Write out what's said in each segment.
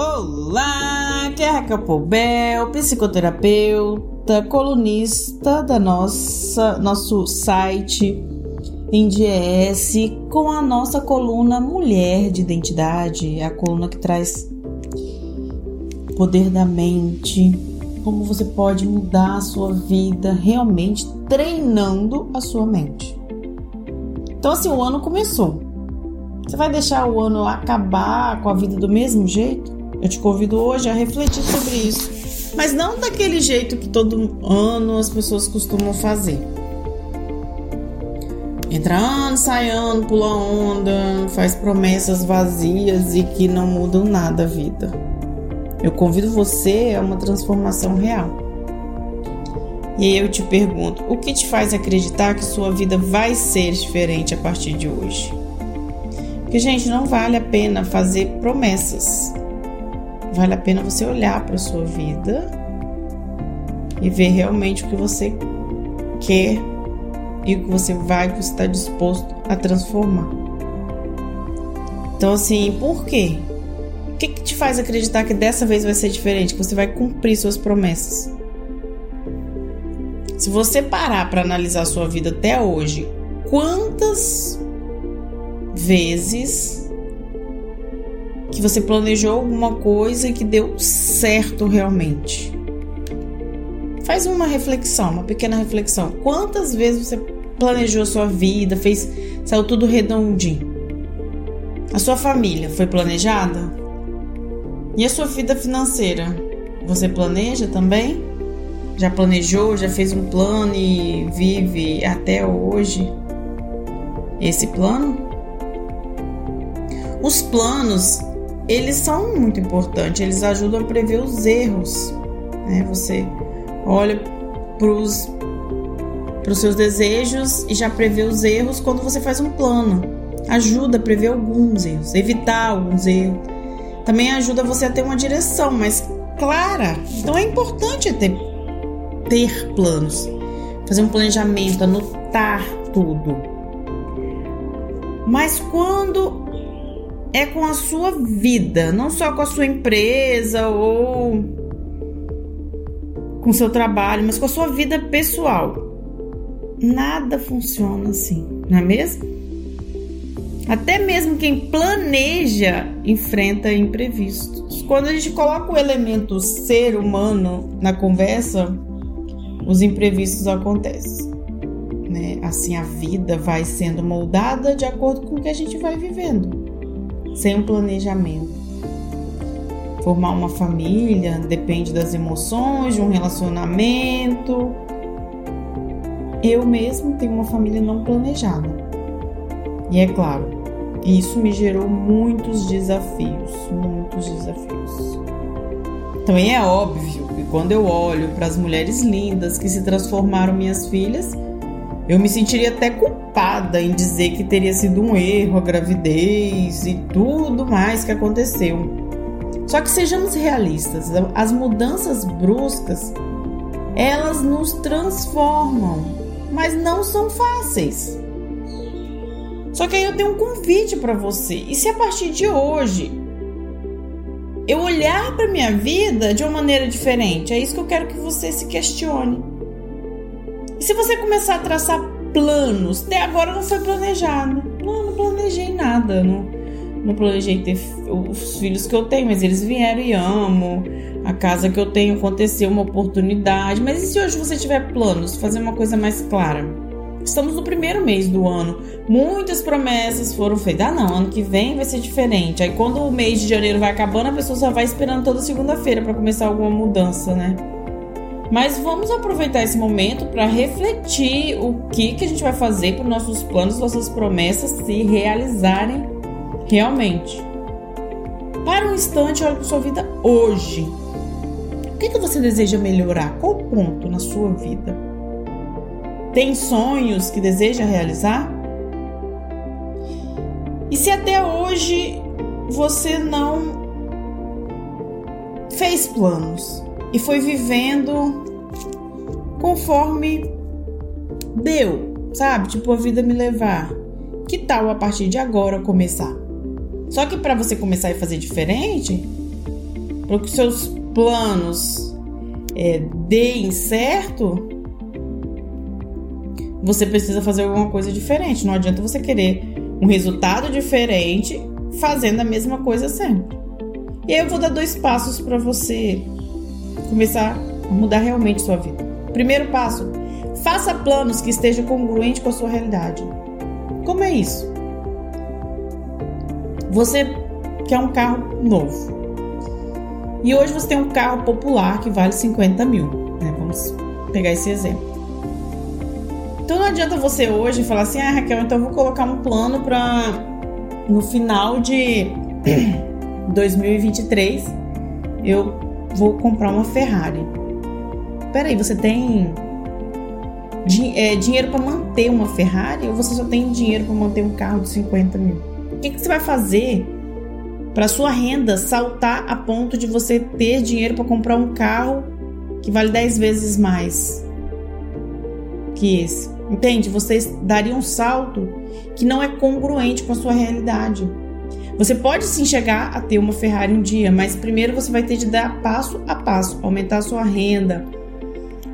Olá, aqui é Raquel Poubel, psicoterapeuta, colunista da nossa nosso site em DIES com a nossa coluna Mulher de Identidade, a coluna que traz poder da mente, como você pode mudar a sua vida realmente treinando a sua mente. Então assim, o ano começou. Você vai deixar o ano acabar com a vida do mesmo jeito? Eu te convido hoje a refletir sobre isso, mas não daquele jeito que todo ano as pessoas costumam fazer. Entra ano, sai ano, pula onda, faz promessas vazias e que não mudam nada a vida. Eu convido você a uma transformação real. E eu te pergunto: o que te faz acreditar que sua vida vai ser diferente a partir de hoje? Porque, gente, não vale a pena fazer promessas. Vale a pena você olhar para sua vida e ver realmente o que você quer e o que você vai, o que você está disposto a transformar. Então, assim, por quê? O que, que te faz acreditar que dessa vez vai ser diferente? Que você vai cumprir suas promessas? Se você parar para analisar sua vida até hoje, quantas vezes que você planejou alguma coisa que deu certo realmente. Faz uma reflexão, uma pequena reflexão. Quantas vezes você planejou sua vida, fez, saiu tudo redondinho? A sua família foi planejada? E a sua vida financeira? Você planeja também? Já planejou, já fez um plano e vive até hoje esse plano? Os planos eles são muito importantes, eles ajudam a prever os erros. Né? Você olha para os seus desejos e já prevê os erros quando você faz um plano. Ajuda a prever alguns erros, evitar alguns erros. Também ajuda você a ter uma direção mais clara. Então é importante ter, ter planos, fazer um planejamento, anotar tudo. Mas quando é com a sua vida, não só com a sua empresa ou com o seu trabalho, mas com a sua vida pessoal. Nada funciona assim, não é mesmo? Até mesmo quem planeja enfrenta imprevistos. Quando a gente coloca o elemento ser humano na conversa, os imprevistos acontecem. Né? Assim a vida vai sendo moldada de acordo com o que a gente vai vivendo sem um planejamento. Formar uma família depende das emoções, de um relacionamento. Eu mesmo tenho uma família não planejada. E é claro, isso me gerou muitos desafios, muitos desafios. Também é óbvio que quando eu olho para as mulheres lindas que se transformaram minhas filhas, eu me sentiria até culpada em dizer que teria sido um erro a gravidez e tudo mais que aconteceu. Só que sejamos realistas, as mudanças bruscas, elas nos transformam, mas não são fáceis. Só que aí eu tenho um convite para você. E se a partir de hoje eu olhar para minha vida de uma maneira diferente, é isso que eu quero que você se questione. E se você começar a traçar planos, até agora não foi planejado. Não, não planejei nada. Não, não planejei ter os filhos que eu tenho, mas eles vieram e amo. A casa que eu tenho aconteceu uma oportunidade. Mas e se hoje você tiver planos, fazer uma coisa mais clara? Estamos no primeiro mês do ano. Muitas promessas foram feitas. Ah, não, ano que vem vai ser diferente. Aí quando o mês de janeiro vai acabando, a pessoa só vai esperando toda segunda-feira para começar alguma mudança, né? Mas vamos aproveitar esse momento para refletir o que, que a gente vai fazer para os nossos planos, nossas promessas se realizarem realmente. Para um instante, olhe para sua vida hoje. O que, que você deseja melhorar? Qual ponto na sua vida? Tem sonhos que deseja realizar? E se até hoje você não fez planos? e foi vivendo conforme deu, sabe? Tipo, a vida me levar. Que tal a partir de agora começar? Só que para você começar a fazer diferente, para que seus planos é, deem certo, você precisa fazer alguma coisa diferente. Não adianta você querer um resultado diferente fazendo a mesma coisa sempre. E aí eu vou dar dois passos para você começar a mudar realmente sua vida. Primeiro passo: faça planos que estejam congruentes com a sua realidade. Como é isso? Você quer um carro novo. E hoje você tem um carro popular que vale 50 mil. Né? Vamos pegar esse exemplo. Então não adianta você hoje falar assim, ah, Raquel, então eu vou colocar um plano para no final de 2023 eu vou comprar uma Ferrari. Peraí, você tem é, dinheiro para manter uma Ferrari ou você só tem dinheiro para manter um carro de 50 mil? O que, que você vai fazer para sua renda saltar a ponto de você ter dinheiro para comprar um carro que vale 10 vezes mais que esse? Entende? Você daria um salto que não é congruente com a sua realidade. Você pode sim chegar a ter uma Ferrari um dia, mas primeiro você vai ter de dar passo a passo, aumentar a sua renda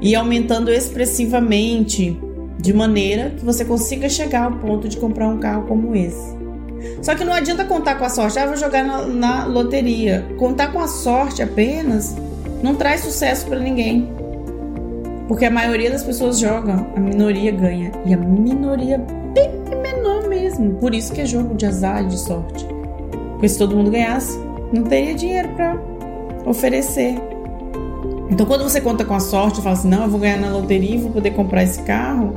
e aumentando expressivamente, de maneira que você consiga chegar ao ponto de comprar um carro como esse. Só que não adianta contar com a sorte, ah, vou jogar na, na loteria. Contar com a sorte apenas não traz sucesso para ninguém. Porque a maioria das pessoas jogam, a minoria ganha. E a minoria bem menor mesmo. Por isso que é jogo de azar, de sorte. Porque se todo mundo ganhasse, não teria dinheiro para oferecer. Então, quando você conta com a sorte e fala assim: não, eu vou ganhar na loteria e vou poder comprar esse carro,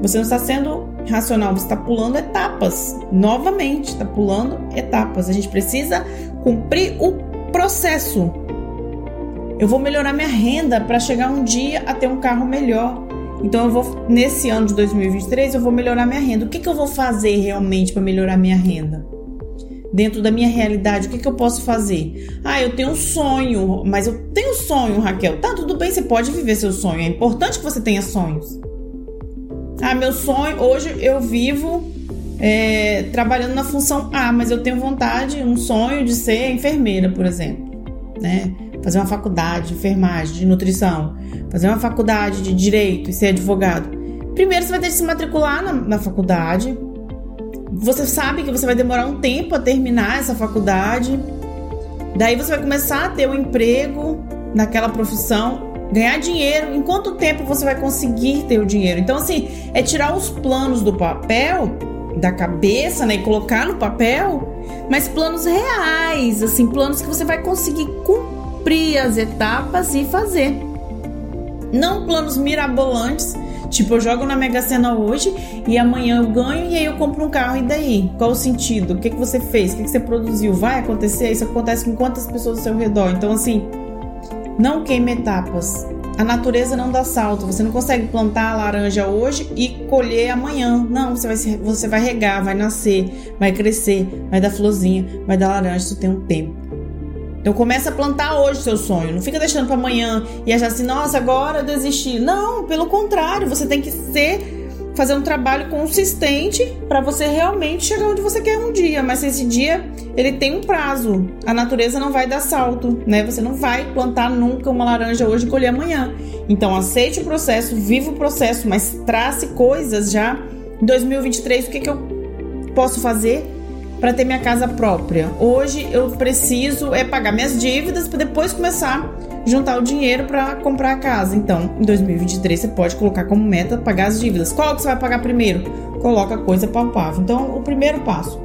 você não está sendo racional, você está pulando etapas. Novamente, está pulando etapas. A gente precisa cumprir o processo. Eu vou melhorar minha renda para chegar um dia a ter um carro melhor. Então eu vou nesse ano de 2023 eu vou melhorar minha renda. O que, que eu vou fazer realmente para melhorar minha renda? dentro da minha realidade, o que, que eu posso fazer? Ah, eu tenho um sonho, mas eu tenho sonho, Raquel. Tá, tudo bem, você pode viver seu sonho. É importante que você tenha sonhos. Ah, meu sonho, hoje eu vivo é, trabalhando na função A, mas eu tenho vontade, um sonho de ser enfermeira, por exemplo. Né? Fazer uma faculdade de enfermagem, de nutrição, fazer uma faculdade de direito e ser advogado. Primeiro você vai ter que se matricular na, na faculdade, você sabe que você vai demorar um tempo a terminar essa faculdade. Daí você vai começar a ter um emprego naquela profissão, ganhar dinheiro. Em quanto tempo você vai conseguir ter o dinheiro? Então, assim, é tirar os planos do papel, da cabeça, né? E colocar no papel, mas planos reais, assim, planos que você vai conseguir cumprir as etapas e fazer. Não planos mirabolantes Tipo, eu jogo na Mega Sena hoje e amanhã eu ganho e aí eu compro um carro. E daí? Qual o sentido? O que, que você fez? O que, que você produziu? Vai acontecer? Isso acontece com quantas pessoas ao seu redor? Então, assim, não queime etapas. A natureza não dá salto. Você não consegue plantar a laranja hoje e colher amanhã. Não, você vai, você vai regar, vai nascer, vai crescer, vai dar florzinha, vai dar laranja. Isso tem um tempo. Então começa a plantar hoje seu sonho. Não fica deixando para amanhã e achar assim, nossa, agora eu desisti. Não, pelo contrário, você tem que ser fazer um trabalho consistente para você realmente chegar onde você quer um dia. Mas esse dia ele tem um prazo. A natureza não vai dar salto, né? Você não vai plantar nunca uma laranja hoje e colher amanhã. Então aceite o processo, viva o processo, mas trace coisas já. Em 2023, o que, que eu posso fazer para ter minha casa própria. Hoje eu preciso é pagar minhas dívidas para depois começar a juntar o dinheiro para comprar a casa. Então, em 2023 você pode colocar como meta pagar as dívidas. Qual que você vai pagar primeiro? Coloca coisa palpável. Então, o primeiro passo: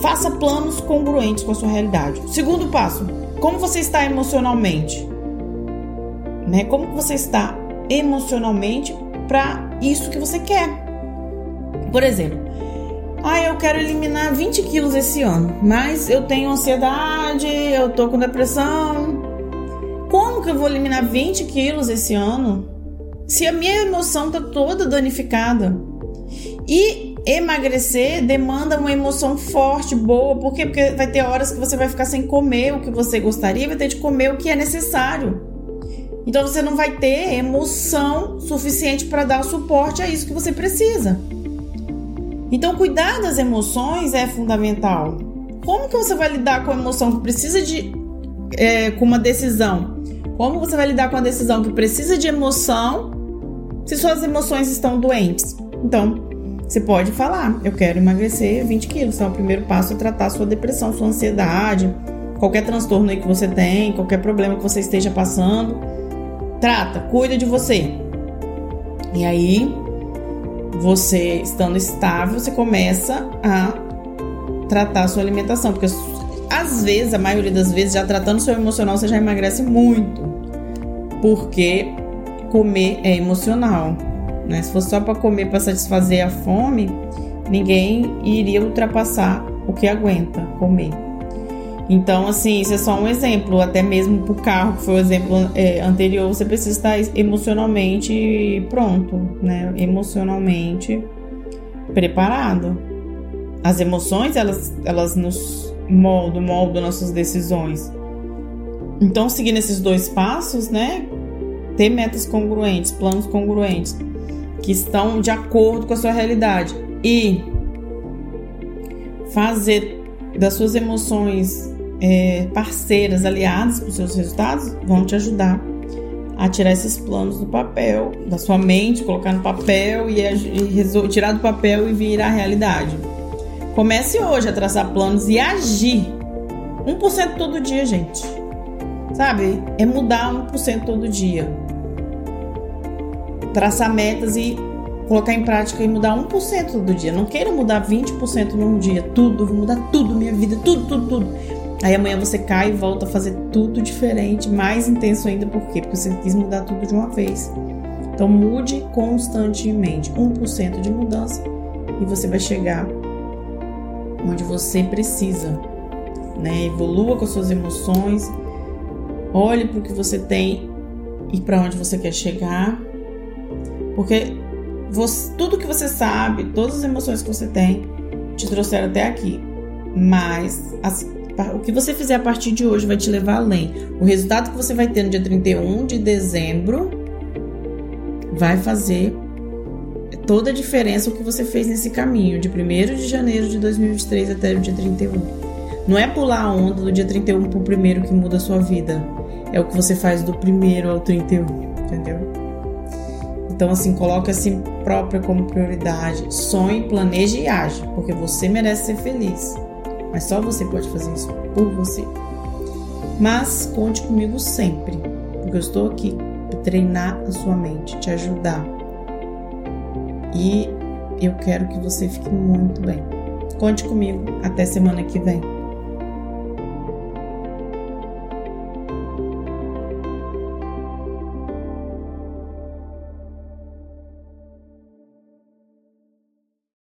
faça planos congruentes com a sua realidade. Segundo passo: como você está emocionalmente? Né? Como você está emocionalmente para isso que você quer? Por exemplo, ah, eu quero eliminar 20 quilos esse ano, mas eu tenho ansiedade, eu tô com depressão. Como que eu vou eliminar 20 quilos esse ano se a minha emoção tá toda danificada? E emagrecer demanda uma emoção forte, boa, por quê? Porque vai ter horas que você vai ficar sem comer o que você gostaria, vai ter de comer o que é necessário. Então você não vai ter emoção suficiente para dar o suporte a isso que você precisa. Então, cuidar das emoções é fundamental. Como que você vai lidar com a emoção que precisa de é, com uma decisão? Como você vai lidar com a decisão que precisa de emoção se suas emoções estão doentes? Então, você pode falar: eu quero emagrecer 20 quilos. Então, o primeiro passo é tratar sua depressão, sua ansiedade, qualquer transtorno aí que você tem, qualquer problema que você esteja passando. Trata, cuida de você. E aí, você estando estável, você começa a tratar a sua alimentação, porque às vezes, a maioria das vezes, já tratando seu emocional, você já emagrece muito, porque comer é emocional, né? Se fosse só para comer para satisfazer a fome, ninguém iria ultrapassar o que aguenta comer. Então, assim, isso é só um exemplo, até mesmo para o carro, que foi o exemplo é, anterior, você precisa estar emocionalmente pronto, né? Emocionalmente preparado. As emoções, elas, elas nos moldam, moldam nossas decisões. Então, seguindo esses dois passos, né? Ter metas congruentes, planos congruentes, que estão de acordo com a sua realidade. E fazer das suas emoções é, parceiras, aliadas para os seus resultados, vão te ajudar a tirar esses planos do papel, da sua mente, colocar no papel e, e tirar do papel e virar realidade. Comece hoje a traçar planos e agir. 1% todo dia, gente. Sabe? É mudar 1% todo dia. Traçar metas e colocar em prática e mudar 1% todo dia. Não queira mudar 20% num dia. Tudo, vou mudar tudo, minha vida, tudo, tudo, tudo. Aí amanhã você cai e volta a fazer tudo diferente, mais intenso ainda, por quê? Porque você quis mudar tudo de uma vez. Então mude constantemente, 1% de mudança e você vai chegar onde você precisa, né? Evolua com suas emoções, olhe para o que você tem e para onde você quer chegar, porque você, tudo que você sabe, todas as emoções que você tem, te trouxeram até aqui, mas as o que você fizer a partir de hoje vai te levar além. O resultado que você vai ter no dia 31 de dezembro vai fazer toda a diferença o que você fez nesse caminho, de 1 de janeiro de 2023 até o dia 31. Não é pular a onda do dia 31 pro primeiro que muda a sua vida. É o que você faz do primeiro ao 31, entendeu? Então, assim, coloque a si própria como prioridade. Sonhe, planeje e age, porque você merece ser feliz. Mas só você pode fazer isso por você. Mas conte comigo sempre, porque eu estou aqui para treinar a sua mente, te ajudar. E eu quero que você fique muito bem. Conte comigo. Até semana que vem.